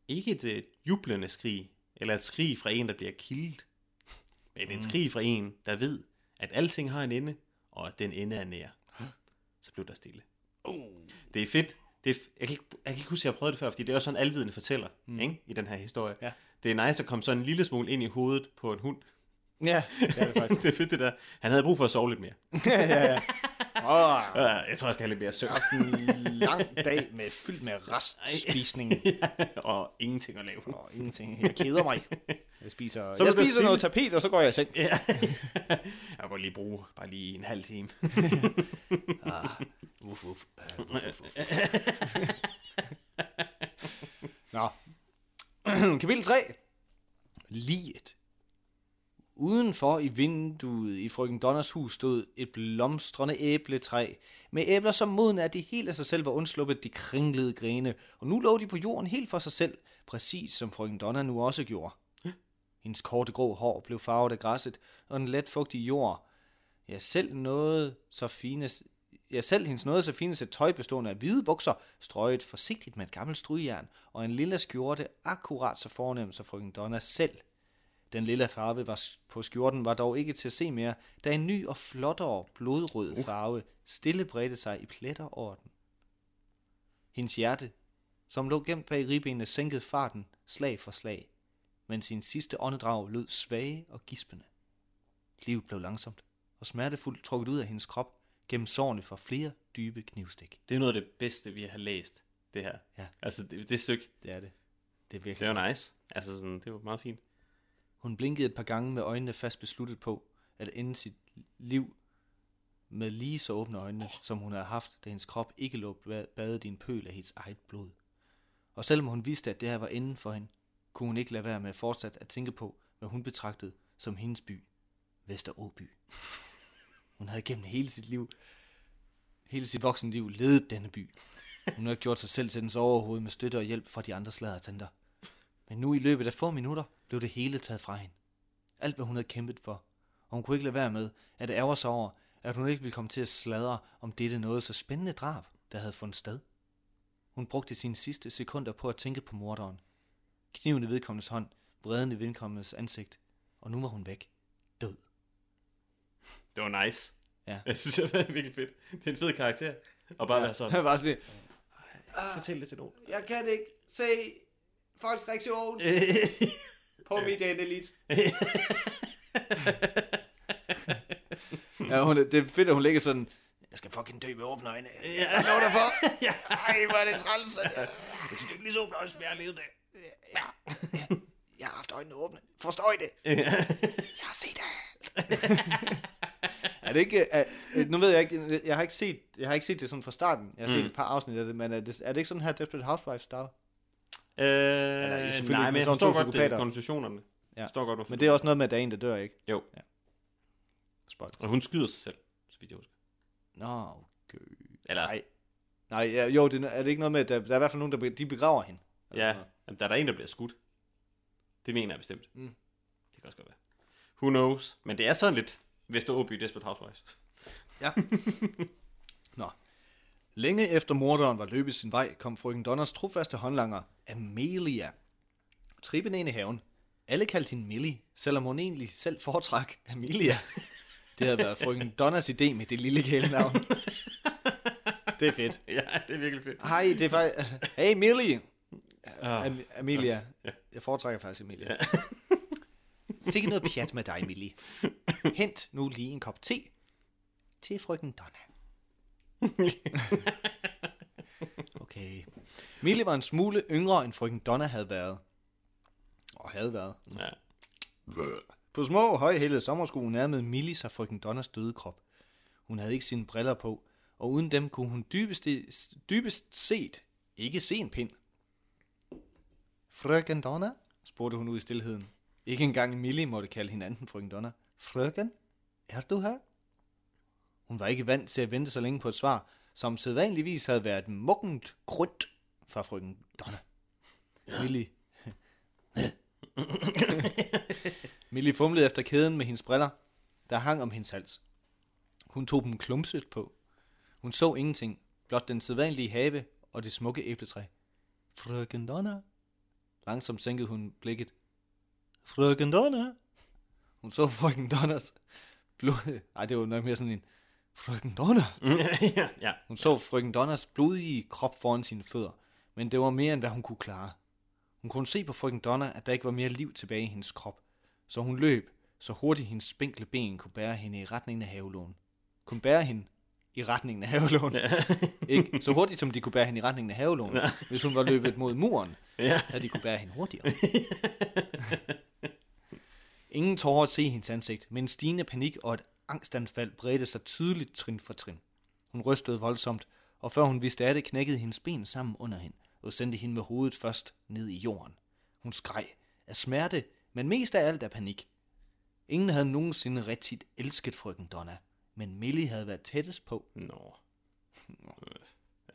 Ikke et øh, jublende skrig, eller et skrig fra en, der bliver kildet, men et skrig fra en, der ved, at alting har en ende, og at den ende er nær. Så blev der stille. Det er fedt. Det er, jeg, kan ikke, jeg kan ikke huske, at jeg har prøvet det før, fordi det er også sådan en alvidende fortæller mm. ikke, i den her historie. Ja. Det er nice at komme sådan en lille smule ind i hovedet på en hund. Ja, det er det faktisk. det er fedt det der. Han havde brug for at sove lidt mere. Åh, Uh, jeg tror, jeg skal have lidt mere søvn. en lang dag med fyldt med restspisning og ingenting at lave. og ingenting. Jeg keder mig. Jeg spiser, Så jeg spiser noget tapet, og så går jeg i seng. Ja. jeg kan lige bruge bare lige en halv time. Uf, uf. Uh, uf, uf, uf. Nå. Kapitel 3. Liget. Udenfor i vinduet i frøken Donners hus stod et blomstrende æbletræ, med æbler så modne, at de helt af sig selv var undsluppet de kringlede grene, og nu lå de på jorden helt for sig selv, præcis som frøken Donner nu også gjorde. Hendes korte grå hår blev farvet af græsset, og den let fugtige jord. Ja, selv noget så fine, ja, selv hendes noget så fine sæt tøj bestående af hvide bukser, strøget forsigtigt med et gammelt strygejern, og en lille skjorte, akkurat så fornem som frøken Donna selv. Den lille farve var på skjorten var dog ikke til at se mere, da en ny og flottere blodrød farve stille bredte sig i pletter over den. Hendes hjerte, som lå gemt bag ribbenene, sænkede farten slag for slag, men sin sidste åndedrag lød svage og gispende. Livet blev langsomt og smertefuldt trukket ud af hendes krop gennem sårene for flere dybe knivstik. Det er noget af det bedste, vi har læst, det her. Ja. Altså, det, det stykke, Det er det. Det er virkelig. det var nice. Altså, sådan, det var meget fint. Hun blinkede et par gange med øjnene fast besluttet på at ende sit liv med lige så åbne øjne, som hun havde haft, da hendes krop ikke lå ba- badet i en pøl af hendes eget blod. Og selvom hun vidste, at det her var enden for hende, kunne hun ikke lade være med fortsat at tænke på, hvad hun betragtede som hendes by, Vesteråby. Hun havde gennem hele sit liv, hele sit voksne liv, ledet denne by. Hun havde gjort sig selv til dens overhoved med støtte og hjælp fra de andre sladdertenter. Men nu i løbet af få minutter blev det hele taget fra hende. Alt, hvad hun havde kæmpet for. Og hun kunne ikke lade være med at ærge sig over, at hun ikke ville komme til at sladre om dette noget så spændende drab, der havde fundet sted. Hun brugte sine sidste sekunder på at tænke på morderen. Kniven i vedkommendes hånd, vreden i vedkommendes ansigt, og nu var hun væk. Død. Det var nice. Ja. Jeg synes, det var virkelig fedt. Det er en fed karakter. Og bare ja. være sådan, Jeg var sådan, fortæl det til nogen. jeg kan ikke se folks reaktion på mit endeligt. ja, hun, det er fedt, at hun ligger sådan, jeg skal fucking dø med åbne øjne. Jeg lover dig for. ja. Ej, hvor er det træls. Jeg synes, det er ikke lige så åbent, som jeg har levet det. Ja. Jeg har haft øjnene åbne. Forstår I det? Jeg har set alt. er det ikke... Er, nu ved jeg ikke... Jeg har ikke set, jeg har ikke set det sådan fra starten. Jeg har set et par afsnit af det, men er det, er det ikke sådan her Desperate Housewives starter? Øh, selvfølgelig nej, men jeg sådan forstår godt det, konversationerne. Ja. Jeg forstår godt, hvorfor Men det er også noget med, at der er en, der dør, ikke? Jo. Spoiler. Og hun skyder sig selv, så vidt jeg husker. Nå, okay. Eller, Nej. Nej, ja, jo, det er, det ikke noget med, at der, der er i hvert fald nogen, der de begraver hende? Eller ja, jamen, der er der en, der bliver skudt. Det mener jeg bestemt. Mm. Det kan også godt være. Who knows? Men det er sådan lidt Vesteråby Desperate Housewives. Ja. Nå. Længe efter morderen var løbet sin vej, kom frøken Donners trofaste håndlanger, Amelia, trippende ind i haven. Alle kaldte hende Millie, selvom hun egentlig selv foretrak Amelia. Det havde været frøken Donners idé med det lille kælenavn. Det er fedt. ja, det er virkelig fedt. Hej, det er faktisk... Hey, Millie. Ah. Am- Amelia. Jeg foretrækker faktisk Amelia. Sikke noget pjat med dig, Millie. Hent nu lige en kop te til frøken Donna. Okay. Millie var en smule yngre, end frøken Donna havde været. Og havde været. Ja. På små, højhældede sommersko nærmede Millie sig frøken Donnas døde krop. Hun havde ikke sine briller på, og uden dem kunne hun dybest, dybest set ikke se en pind. Frøken Donna? spurgte hun ud i stillheden. Ikke engang Millie måtte kalde hinanden frøken Donna. Frøken, er du her? Hun var ikke vant til at vente så længe på et svar, som sædvanligvis havde været muggent grønt fra frøken Donna. Ja. Millie Millie fumlede efter kæden med hendes briller, der hang om hendes hals. Hun tog dem klumset på. Hun så ingenting, blot den sædvanlige have og det smukke æbletræ. Frøken Donna. Langsomt sænkede hun blikket. Frøken Donna. Hun så frøken Donnas blod... Ej, det var nok mere sådan en... Frøken Donna. ja, ja. Hun så frøken Donnas blodige krop foran sine fødder, men det var mere end hvad hun kunne klare. Hun kunne se på frøken Donna, at der ikke var mere liv tilbage i hendes krop, så hun løb, så hurtigt hendes spinkle ben kunne bære hende i retningen af havelån. Kunne bære hende i retningen af havelån. Ja. ikke? Så hurtigt som de kunne bære hende i retningen af havelån. Ja. Hvis hun var løbet mod muren, Ja. havde de kunne bære hende hurtigere. Ingen tårer at se hendes ansigt, men en stigende panik og et angstanfald bredte sig tydeligt trin for trin. Hun rystede voldsomt, og før hun vidste af det, knækkede hendes ben sammen under hende og sendte hende med hovedet først ned i jorden. Hun skreg af smerte, men mest af alt af panik. Ingen havde nogensinde rigtig elsket frøken Donna, men Millie havde været tættest på. Nå.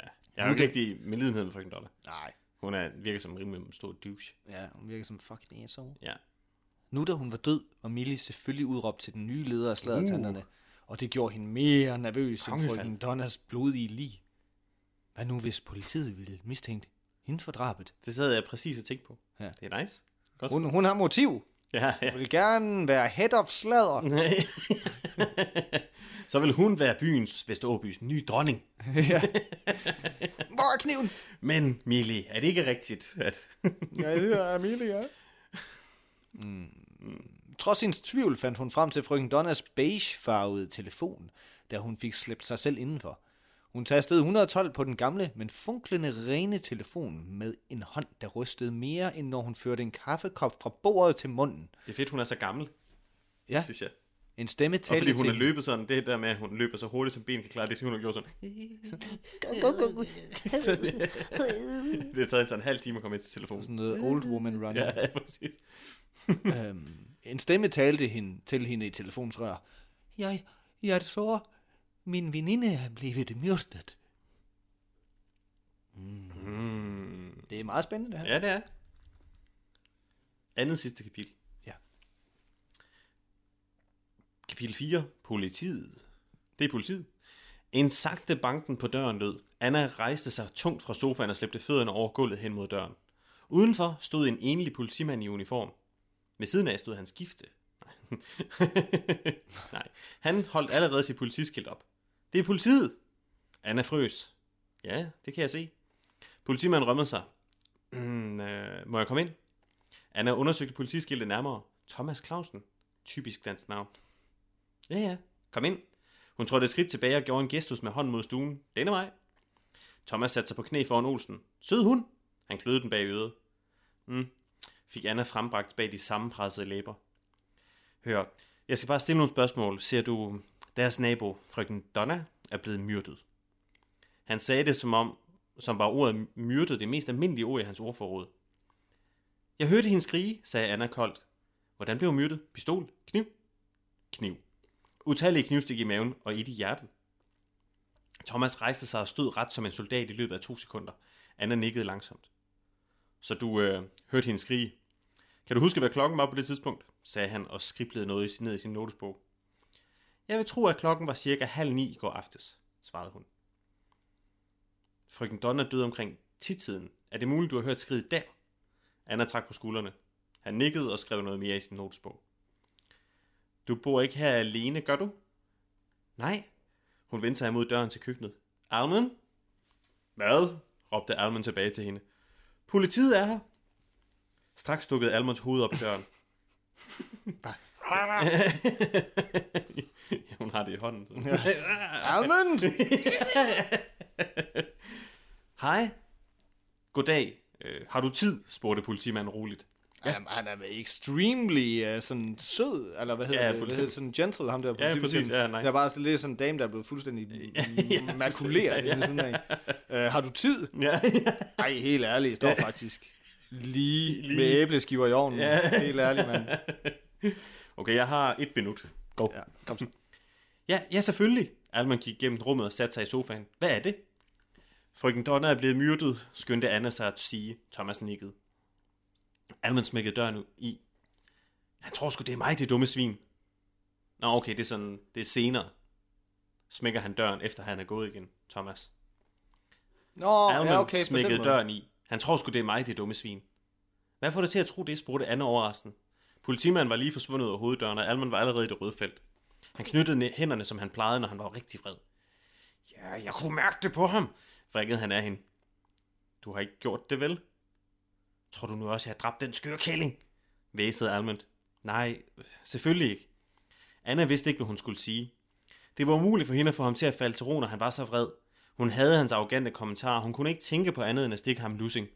Ja. Jeg har jo ikke rigtig medlidenhed med frøken Dollar. Nej, Hun er, virker som en rimelig stor douche. ja, hun virker som fucking asshole. Ja. Nu da hun var død, var Millie selvfølgelig udråbt til den nye leder af sladdertanderne, uh. og det gjorde hende mere nervøs end frøken Donnas blodige lig. Hvad nu, hvis politiet ville mistænke hende for drabet? Det sad jeg præcis og tænkte på. Ja. Det er nice. Godt. Hun, hun har motiv. Ja, ja. Hun vil gerne være head of sladder. Så vil hun være byens, Vesteråbys nye dronning. Hvor er kniven? Men, Mili, er det ikke rigtigt, at... Ja, det er Amelia. Mm. Trods hendes tvivl fandt hun frem til frøken Donnas beigefarvede telefon, da hun fik slæbt sig selv indenfor. Hun tastede 112 på den gamle, men funklende rene telefon med en hånd, der rystede mere, end når hun førte en kaffekop fra bordet til munden. Det er fedt, hun er så gammel, Ja, synes jeg. En stemme Og talte fordi hun til er løbet sådan, det der med, at hun løber så hurtigt, som ben kan klare det, hun har gjort sådan. Så det, det har taget en sådan en halv time at komme ind til telefonen. sådan noget old woman running. Ja, ja, præcis. øhm, en stemme talte hende, til hende i telefonsrør. Jeg, jeg så, min veninde er blevet myrdet. Mm. Det er meget spændende, det her. Ja, det er. Andet sidste kapitel. Ja. Kapitel 4. Politiet. Det er politiet. En sagte banken på døren lød. Anna rejste sig tungt fra sofaen og slæbte fødderne over gulvet hen mod døren. Udenfor stod en enlig politimand i uniform. Ved siden af stod hans gifte. Nej. Nej. Han holdt allerede sit politiskilt op. Det er politiet. Anna frøs. Ja, det kan jeg se. Politimanden rømmede sig. Mm, øh, må jeg komme ind? Anna undersøgte politiskiltet nærmere. Thomas Clausen. Typisk dansk navn. Ja, ja. Kom ind. Hun trådte et skridt tilbage og gjorde en gestus med hånden mod stuen. Denne vej. Thomas satte sig på knæ foran Olsen. Sød hund. Han kløede den bag øret. Mm. Fik Anna frembragt bag de sammenpressede læber. Hør, jeg skal bare stille nogle spørgsmål. Ser du, deres nabo, frøken Donna, er blevet myrdet? Han sagde det som om, som var ordet myrdet det mest almindelige ord i hans ordforråd. Jeg hørte hende skrige, sagde Anna koldt. Hvordan blev hun myrdet? Pistol? Kniv? Kniv. Utallige knivstik i maven og et i hjertet. Thomas rejste sig og stod ret som en soldat i løbet af to sekunder. Anna nikkede langsomt. Så du øh, hørte hende skrige. Kan du huske, hvad klokken var på det tidspunkt? sagde han og skriblede noget i sin- ned i sin notesbog. Jeg vil tro, at klokken var cirka halv ni i går aftes, svarede hun. Frøken Donna døde omkring titiden. Er det muligt, du har hørt skridt der? Anna trak på skuldrene. Han nikkede og skrev noget mere i sin notesbog. Du bor ikke her alene, gør du? Nej. Hun vendte sig imod døren til køkkenet. Almen? Hvad? råbte Almen tilbage til hende. Politiet er her. Straks dukkede Almons hoved op i døren. ja, hun har det i hånden. så. Almond! Hej. Goddag. Øh, har du tid? spurgte politimanden roligt. Jamen, han er extremely uh, sådan sød, eller hvad hedder Ja, det? Hvad hedder? Sådan gentle, ham der Ja, politibetjenten. præcis, ja, nice. Der er bare sådan lidt sådan en dame, der er blevet fuldstændig ja, makuleret ja, ja. sådan. Uh, har du tid? Ja, Ej, helt ærligt, står faktisk lige, lige. med æbleskiver i ovnen. Ja. Helt ærligt, mand. Okay, jeg har et minut. Go. Ja, kom så. Ja, ja, selvfølgelig. Alman gik gennem rummet og satte sig i sofaen. Hvad er det? Frøken Donna er blevet myrdet, skyndte Anna sig at sige. Thomas nikkede. Alman smækkede døren i. Han tror sgu, det er mig, det dumme svin. Nå, okay, det er sådan, det er senere. Smækker han døren, efter han er gået igen, Thomas. Nå, Alman ja, okay, smækkede døren i. Han tror sgu, det er mig, det dumme svin. Hvad får dig til at tro det, spurgte Anna overraskende. Politimanden var lige forsvundet af hoveddøren, og Alman var allerede i det røde felt. Han knyttede ne- hænderne, som han plejede, når han var rigtig vred. Ja, jeg kunne mærke det på ham, vrikkede han af hende. Du har ikke gjort det vel? Tror du nu også, jeg har dræbt den skøre kælling? Væsede Almond. Nej, selvfølgelig ikke. Anna vidste ikke, hvad hun skulle sige. Det var umuligt for hende at få ham til at falde til ro, når han var så vred. Hun havde hans arrogante kommentarer. Hun kunne ikke tænke på andet end at stikke ham lussing.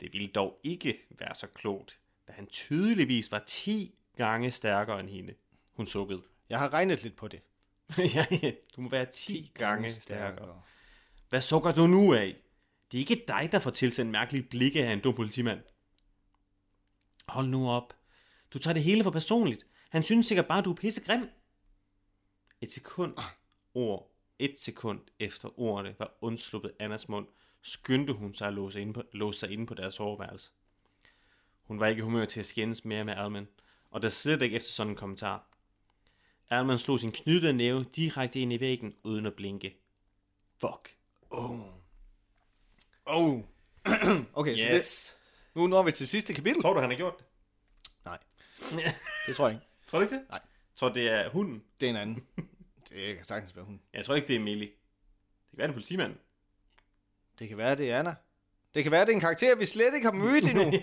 Det ville dog ikke være så klogt, da han tydeligvis var 10 gange stærkere end hende. Hun sukkede. Jeg har regnet lidt på det. ja, ja, du må være 10 gange stærkere. Hvad sukker du nu af? Det er ikke dig, der får tilsendt mærkelige blikke af en dum politimand. Hold nu op. Du tager det hele for personligt. Han synes sikkert bare, du er pissegrim. Et sekund ord, et sekund efter ordene var undsluppet Annas mund, skyndte hun sig at låse, inde på, låse sig inde på deres soveværelse. Hun var ikke i humør til at skændes mere med Alman, og der slet ikke efter sådan en kommentar. Alman slog sin knyttede næve direkte ind i væggen, uden at blinke. Fuck. Oh. okay, så det, nu når vi til sidste kapitel. Tror du, han har gjort det? Nej, det tror jeg ikke. Tror du ikke det? Nej. Tror det er hunden? Det er en anden. Det kan sagtens være hun. Jeg tror ikke, det er Millie. Det kan være, det er politimanden. Det kan være, det er Anna. Det kan være, det er en karakter, vi slet ikke har mødt endnu.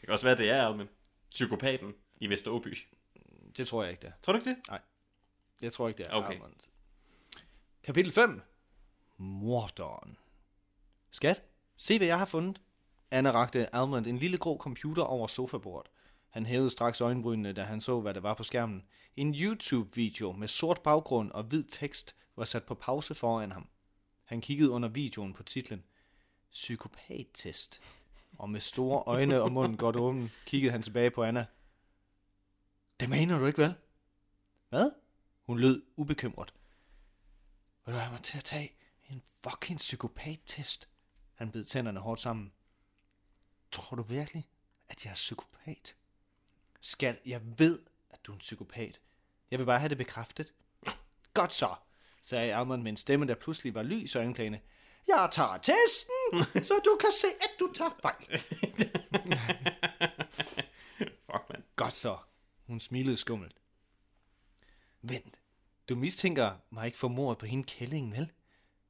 Det kan også være, det er Almen. Psykopaten i Vesteråby. det tror jeg ikke, det er. Tror du ikke det? Jeg tror ikke, det er Okay. Armand. Kapitel 5. Morderen. Skat, se hvad jeg har fundet. Anna rakte Almond en lille grå computer over sofabordet. Han hævede straks øjenbrynene, da han så, hvad der var på skærmen. En YouTube-video med sort baggrund og hvid tekst var sat på pause foran ham. Han kiggede under videoen på titlen Psykopattest. Og med store øjne og munden godt åben, kiggede han tilbage på Anna. Det mener du ikke, vel? Hvad? Hun lød ubekymret. Vil du have mig til at tage en fucking psykopattest? Han bed tænderne hårdt sammen. Tror du virkelig, at jeg er psykopat? Skat, jeg ved, at du er en psykopat. Jeg vil bare have det bekræftet. Godt så, sagde Almond med en stemme, der pludselig var lys og anklagende. Jeg tager testen, så du kan se, at du tager fejl. Fuck, man. Godt så. Hun smilede skummelt. Vent, du mistænker mig ikke for mordet på hende kællingen, vel?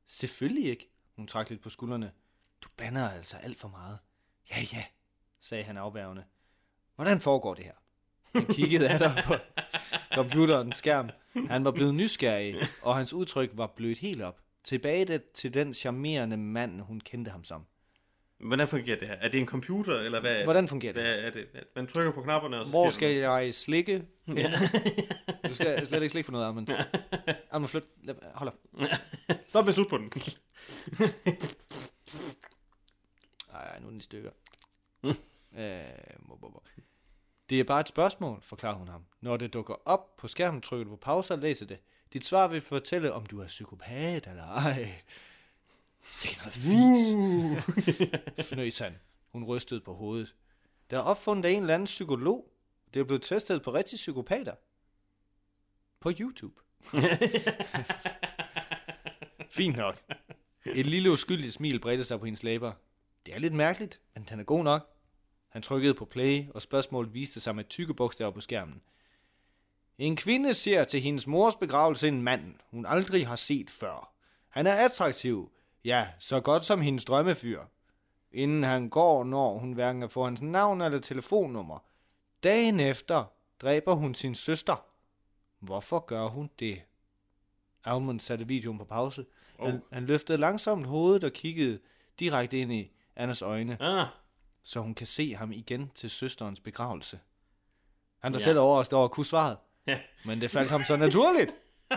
Selvfølgelig ikke. Hun trak lidt på skuldrene. Du banner altså alt for meget. Ja, ja, sagde han afværgende. Hvordan foregår det her? Han kiggede af dig på computerens skærm. Han var blevet nysgerrig, og hans udtryk var blødt helt op. Tilbage til den charmerende mand, hun kendte ham som. Hvordan fungerer det her? Er det en computer, eller hvad? er Hvordan fungerer det? Hvad er det? Man trykker på knapperne, og så Hvor skal jeg slikke? Ja. Du skal slet ikke slikke på noget, Armand. Armand, flyt. Hold op. Stop med slut på den. Ej, nu er den i stykker. øh, må, må, må. Det er bare et spørgsmål, forklarer hun ham. Når det dukker op på skærmen, trykker du på pause og læser det. Dit svar vil fortælle, om du er psykopat eller ej. Sikke noget fis. Fnøs han. Hun rystede på hovedet. Der er opfundet af en eller anden psykolog. Det er blevet testet på rigtige psykopater. På YouTube. Fint nok. Et lille uskyldigt smil bredte sig på hendes læber. Det er lidt mærkeligt, men den er god nok. Han trykkede på play, og spørgsmålet viste sig med tykke bogstaver på skærmen. En kvinde ser til hendes mors begravelse en mand, hun aldrig har set før. Han er attraktiv, ja, så godt som hendes drømmefyr. Inden han går, når hun hverken kan få hans navn eller telefonnummer. Dagen efter dræber hun sin søster. Hvorfor gør hun det? Almond satte videoen på pause. Han, han løftede langsomt hovedet og kiggede direkte ind i Annas øjne, Ah, så hun kan se ham igen til søsterens begravelse. Han var Ja. selv over at kunne svaret, ja. men det faldt ham så naturligt.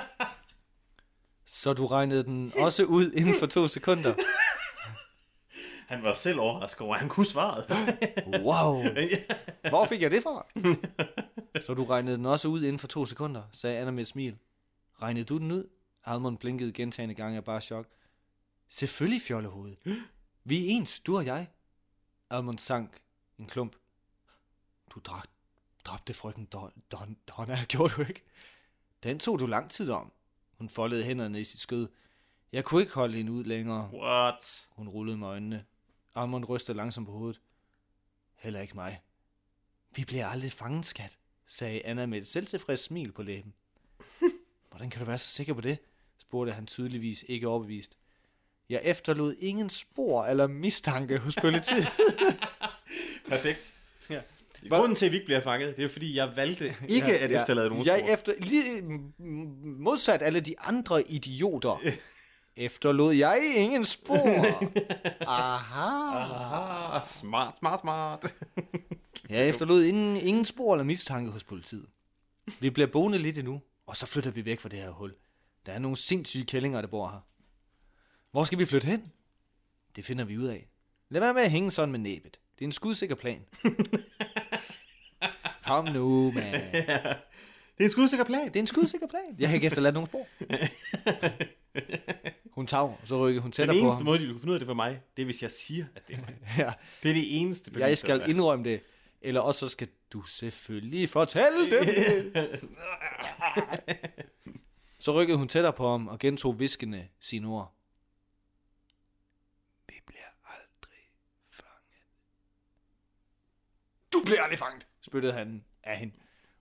Så du regnede den også ud inden for to sekunder. Han var selv overrasket over, at han kunne svaret. Wow. Hvor fik jeg det fra? Så du regnede den også ud inden for to sekunder, sagde Anna med et smil. Regnede du den ud? Almond blinkede gentagende gange af bare chok. Selvfølgelig, fjollehoved. Vi er ens, du og jeg. Almond sank en klump. Du drak, dræbte frøken Don, Don, Donna, gjorde du ikke? Den tog du lang tid om. Hun foldede hænderne i sit skød. Jeg kunne ikke holde hende ud længere. What? Hun rullede med øjnene. Armand rystede langsomt på hovedet. Heller ikke mig. Vi bliver aldrig fanget, skat, sagde Anna med et selvtilfreds smil på læben. Hvordan kan du være så sikker på det? spurgte han tydeligvis ikke overbevist. Jeg efterlod ingen spor eller mistanke hos politiet. Perfekt. ja. Grunden til, at vi ikke bliver fanget, det er fordi, jeg valgte ikke at efterlade nogen Jeg spor. efter, lige, modsat alle de andre idioter, efterlod jeg ingen spor. Aha. Ah, smart, smart, smart. Jeg efterlod ingen, ingen spor eller mistanke hos politiet. Vi bliver boende lidt endnu, og så flytter vi væk fra det her hul. Der er nogle sindssyge kællinger, der bor her. Hvor skal vi flytte hen? Det finder vi ud af. Lad være med at hænge sådan med næbet. Det er en skudsikker plan. Kom nu, man. Det er en skudsikker plan. Det er en skudsikker plan. Jeg har ikke efterladt nogen spor. Hun tager, så rykker hun Den tættere på eneste ham. måde, de kan finde ud af det for mig, det er, hvis jeg siger, at det er mig. Ja. Det er det eneste bevis. Jeg skal indrømme det. Eller også så skal du selvfølgelig fortælle det. Så rykkede hun tættere på ham og gentog viskende sine ord. Vi bliver aldrig fanget. Du bliver aldrig fanget, spyttede han af hende.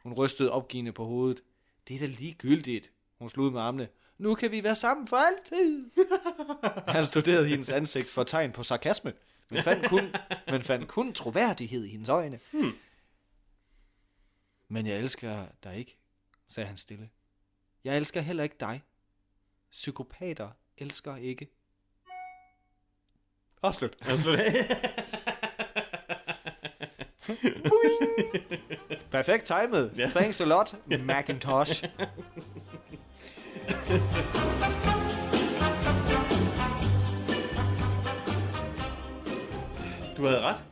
Hun rystede opgivende på hovedet. Det er da ligegyldigt. Hun slog med armene. Nu kan vi være sammen for altid. Han studerede hendes ansigt for tegn på sarkasme, men fandt kun, men fandt kun troværdighed i hendes øjne. Hmm. Men jeg elsker dig ikke, sagde han stille. Jeg elsker heller ikke dig. Psykopater elsker ikke. Afslut. Jeg slår det. Perfekt timet. Ja. Thanks a lot, Macintosh. Du havde ret.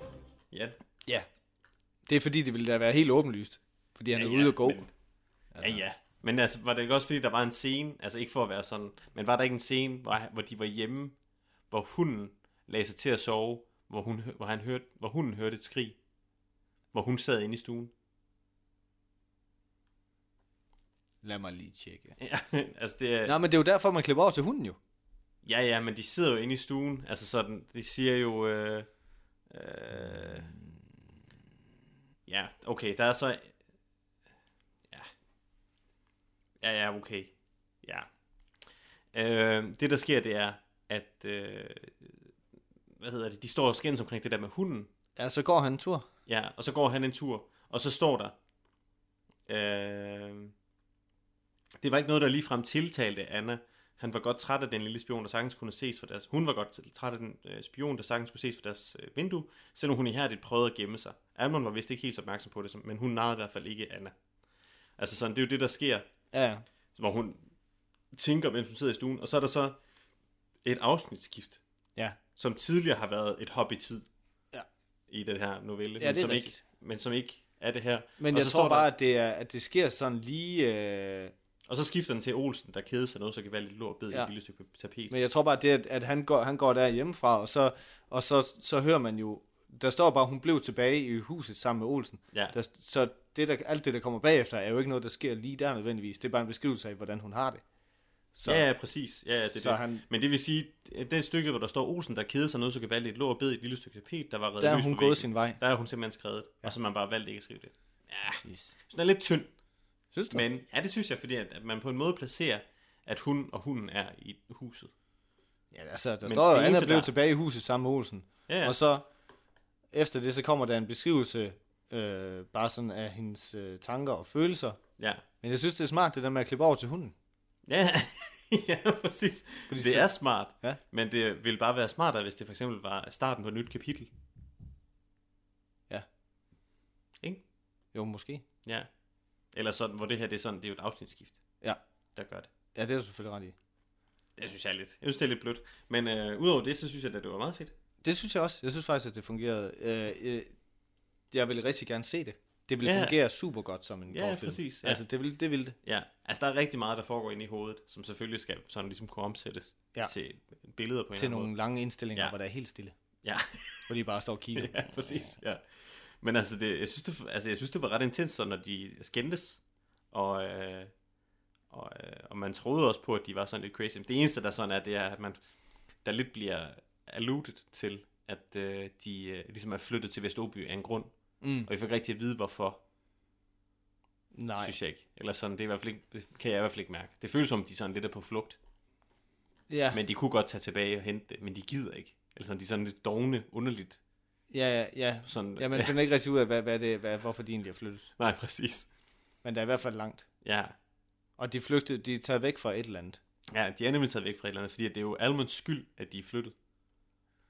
Ja. ja. Det er fordi, det ville da være helt åbenlyst. Fordi han Ja, er ja, ude at gå. men- Ja, ja. Men altså, var det ikke også fordi, der var en scene, altså ikke for at være sådan, men var der ikke en scene, hvor, hvor de var hjemme, hvor hunden lagde sig til at sove, hvor, hun, hvor, han hørte, hvor hunden hørte et skrig, hvor hun sad inde i stuen? Lad mig lige tjekke. Ja, altså det er, Nej, men det er jo derfor, man klipper over til hunden jo. ja, ja, men de sidder jo inde i stuen, altså sådan, de siger jo, øh, øh, ja, okay, der er så, ja, ja, ja, okay, ja. Øh, det der sker, det er, at, øh, hvad hedder det, de står og skændes omkring det der med hunden, Ja, så går han en tur. Ja, og så går han en tur, og så står der, øh, det var ikke noget, der ligefrem tiltalte Anna. Han var godt træt af den lille spion, der sagtens kunne ses for deres... Hun var godt træt af den øh, spion, der sagtens kunne ses for deres øh, vindue, selvom hun ihærdigt prøvede at gemme sig. Almond var vist ikke helt opmærksom på det, men hun narrede i hvert fald ikke Anna. Altså sådan, det er jo det, der sker, Ja, hvor hun tænker, mens hun sidder i stuen, og så er der så et afsnitsskift, Ja, som tidligere har været et hop i den her novelle, Ja, men, det som rigtigt. ikke, men som ikke er det her. men og jeg så tror bare, der, at det, er, at det sker sådan lige... Øh... Og så skifter den til Olsen, der kede sig noget så gevaldigt lort bed ja. i et lille stykke tapet. Men jeg tror bare, det er, at, at han, går, han går der hjemmefra, og så, og så, så hører man jo... Der står bare, at hun blev tilbage i huset sammen med Olsen. Ja. Der, så det, der, alt det, der kommer bagefter, er jo ikke noget, der sker lige der nødvendigvis. Det er bare en beskrivelse af, hvordan hun har det. Så, Ja, ja, præcis. Ja, ja, det er Så det. han- Men det vil sige, at det stykke, hvor der står Olsen, der kede sig noget så gevaldigt, lå og bed i et lille stykke tapet, der var reddet der løs hun gået væggen. sin vej. Der er hun simpelthen skrevet, ja. og så man bare valgt ikke at skrive det. Ja, Yes. så den er lidt tynd. Synes du? Men ja, det synes jeg, fordi at, at man på en måde placerer, at hun og hunden er i huset. Ja, altså, der Men står jo, Anna blev der- tilbage i huset sammen med Olsen. Ja, ja. Og så, efter det, så kommer der en beskrivelse, øh, bare sådan af hendes øh, tanker og følelser. Ja, Men jeg synes, det er smart, det der med at klippe over til hunden. Ja, ja præcis. Fordi det så- er smart, Ja. men det ville bare være smartere, hvis det for eksempel var starten på et nyt kapitel. Ja. Ikke? Jo, måske. Ja. Eller sådan, hvor det her, det er sådan, det er jo et afsnitsskift, Ja, der gør det. ja det er du selvfølgelig ret i. Det synes jeg er lidt, jeg synes, det er lidt blødt. Men øh, udover det, så synes jeg, at det var meget fedt. Det synes jeg også. Jeg synes faktisk, at det fungerede. Øh, øh, jeg vil rigtig gerne se det. Det ville Ja. fungere super godt som en Ja, kortfilm. præcis, ja. Altså, det ville det. Ville det. Ja, altså der er rigtig meget, der foregår inde i hovedet, som selvfølgelig skal sådan ligesom kunne omsættes Ja. til billeder på en Til eller anden nogle lange indstillinger, Ja. hvor der er helt stille. måde. Ja, Hvor de bare står og kigger. ja, præcis. Ja. Men altså, det, jeg, synes, det, altså, jeg synes, det var ret intens, så når de skændtes, og, øh, og, øh, og man troede også på, at de var sådan lidt crazy. Men det eneste, der sådan er, det er, at man, der lidt bliver alluded til, at øh, de øh, ligesom er flyttet til Veståby af en grund. Mm. Og vi fik ikke rigtig at vide, hvorfor. Nej. synes jeg ikke. Eller sådan, det, er i hvert fald ikke, det kan jeg i hvert fald ikke mærke. Det føles som, om de sådan lidt er på flugt. Ja, Men de kunne godt tage tilbage og hente det, men de gider ikke. Eller sådan, de er sådan lidt dogne, underligt. ja, ja. ja. Sådan, ja man finder ikke rigtig ud af, hvad, hvad det, hvad, hvorfor de egentlig er flyttet. Nej, præcis. Men der er i hvert fald langt. Ja. Og de flygtede, de er taget væk fra et eller andet. ja, de er nemlig taget væk fra et eller andet, fordi det er jo Almonds skyld, at de er flyttet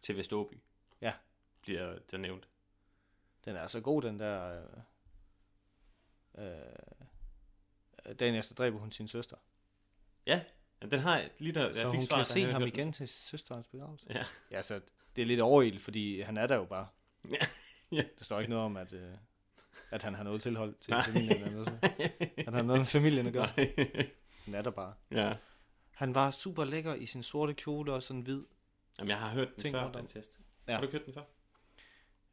til Veståby, Ja, bliver der nævnt. Den er så god, den der... Øh, øh, dagen efter dræber hun sin søster. Ja, den har jeg lige der, jeg så fik hun svar, kan se ham hørte den. igen til søsterens begravelse. Ja. Ja, så det er lidt overild, fordi han er der jo bare. Ja. ja. Der står ikke noget om, at, øh, at han har noget tilhold til familien. Eller noget. At han har noget med familien at gøre. Han er der bare. ja. Han var super lækker i sin sorte kjole og sådan hvid. Jamen, jeg har hørt den Ting før, den test. Ja. Har du ikke hørt den før?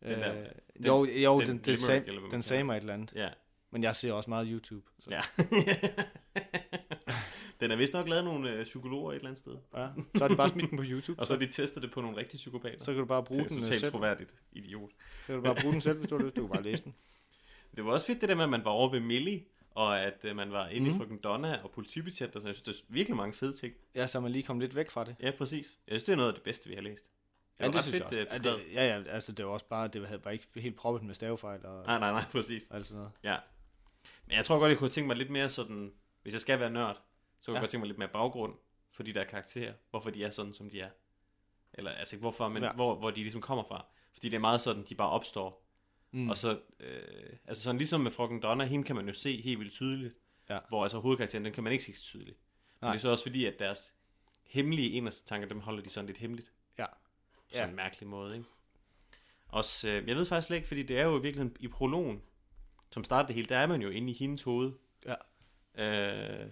Den Øh, der- jo, jo, den den, den, sag, den sagde mig et eller andet. Ja. Men jeg ser også meget YouTube. Så, Ja. den er vist nok lavet nogle øh, psykologer et eller andet sted. ja. så har de bare smidt den på YouTube. Og så har de testet det på nogle rigtige psykopater. så kan du bare bruge det er den øh, totalt selv. troværdigt, idiot. Så kan du bare bruge den selv, hvis du har lyst. Du kan bare læse den. Det var også fedt det der med, at man var over ved Millie, og at øh, man var inde Mhm. mm. i frøken Donna og politibetjent, og så jeg synes, det er virkelig mange fede ting. Ja, så er man lige kommet lidt væk fra det. Ja, præcis. Jeg synes, det er noget af det bedste, vi har læst. Ja, var det ret synes jeg fedt, også. øh, Ja, det, ja, ja, altså det var også bare, det havde bare ikke helt proppet med stavefejl og, Nej, nej, nej, præcis. og alt sådan noget. Ja. Men jeg tror godt, jeg kunne tænke mig lidt mere sådan, hvis jeg skal være nørd, så kunne jeg Ja. godt tænke mig lidt mere baggrund for de der karakterer. Hvorfor de er sådan, som de er. Eller altså ikke hvorfor, men Ja. ja. hvor, hvor de ligesom kommer fra. Fordi det er meget sådan, de bare opstår. Mm. Og så, øh, altså sådan ligesom med Frøken Donna, hende kan man jo se helt vildt tydeligt. Ja. Hvor altså hovedkarakteren, den kan man ikke se så tydeligt. Men Nej. det er så også fordi, at deres hemmelige inderste tanker, dem holder de sådan lidt hemmeligt. På sådan en mærkelig måde, ikke? Også, øh, jeg ved faktisk ikke, fordi det er jo i virkeligheden i prologen, som starter det hele, der er man jo inde i hendes hoved. Ja. Øh,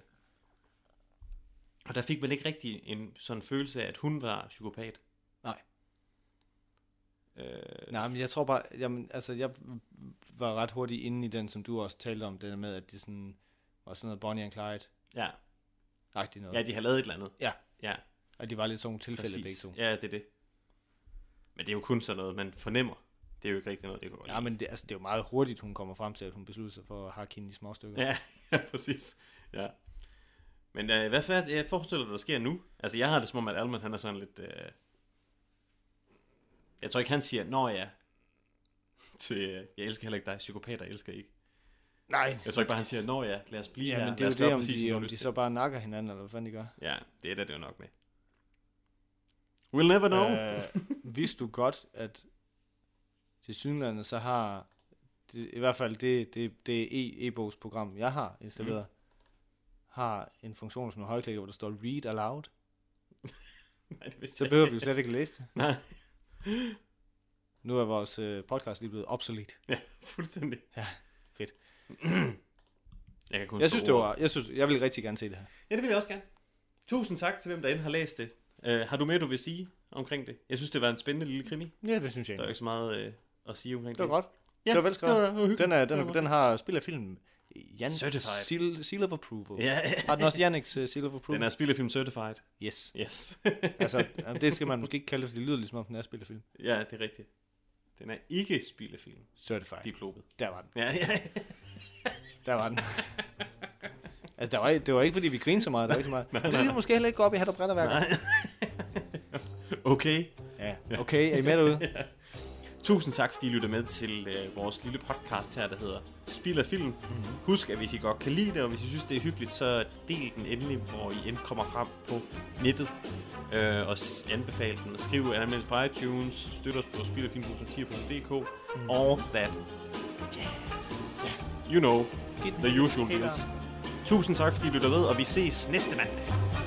og der fik man ikke rigtig en sådan følelse af, at hun var psykopat. Nej. Øh, Nej, men jeg tror bare, jamen, altså, jeg var ret hurtigt inde i den, som du også talte om, det der med, at det sådan, var sådan noget Bonnie and Clyde-agtigt ja. noget. ja, de har lavet et eller andet. ja. Ja, Og de var lidt sådan nogle tilfælde præcis. begge to. Ja, det er det. Men det er jo kun sådan noget, man fornemmer. Det er jo ikke rigtig noget, det kan godt Ja, men det, altså, det er jo meget hurtigt, hun kommer frem til, at hun beslutter sig for at hakke hende i små stykker. Ja, ja præcis. Ja. Men øh, hvad for, jeg forestiller dig, der sker nu? Altså, jeg har det som om, at Alman, han er sådan lidt... Øh... Jeg tror ikke, han siger, Nå ja, til, øh, jeg elsker heller ikke dig, psykopater elsker ikke. Nej. Jeg tror ikke bare, han siger, Nå ja, lad os blive Ja, her. men det er jo det, om præcis, de, om de så bare nakker hinanden, eller hvad fanden de gør. til." Ja, det er der det jo nok med. We'll never know. Øh, vidste du godt, at til synlande så har, det, i hvert fald det, det, det e- e-bogsprogram, jeg har installeret, mm. har en funktion som en højklikker, hvor der står read aloud. Nej, det vidste Så jeg behøver vi ikke. jo slet ikke læse det. Nej, Nu er vores øh, podcast lige blevet obsolet. ja, fuldstændig. Fedt. Jeg kan kun Jeg synes, det var, jeg synes, jeg vil rigtig gerne se det her. Ja, det vil jeg også gerne. Tusind tak til hvem, der end har læst det. Uh, har du mere, du vil sige omkring det? Jeg synes, det var en spændende lille krimi. Ja, det synes jeg. Der er ikke så meget uh, at sige omkring Det var godt. Ja, det var velskrevet. det var- det var hyggeligt. den, er, den, var den har spil af film. Jan Certified. Seal, seal of Approval. Ja, Har den også Janiks uh, Seal of Approval? den er spillefilm certified. Yes. Yes. altså, det skal man måske ikke kalde det, for det lyder ligesom om den er spillefilm. ja, det er rigtigt. Den er ikke spillefilm. Certified. Diplopet. Der var den. Ja, ja. Der var den. altså, der var, det var ikke, fordi vi grinede så meget. Der var ikke så meget. Det skal måske heller ikke gå op i hat og brætterværker. Okay. Ja, okay. Er I med derude? Tusind tak, fordi I lytter med til øh, vores lille podcast her, der hedder Spil af Film. Mm-hmm. Husk, at hvis I godt kan lide det, og hvis I synes, det er hyggeligt, så del den endelig, hvor I end kommer frem på nettet. Øh, og anbefale den, og skriv anmeldelse på iTunes, støt os på spilafilm.10.dk, mm. all that jazz. You know, the usual deals. Tusind tak, fordi I lytter med, og vi ses næste mandag.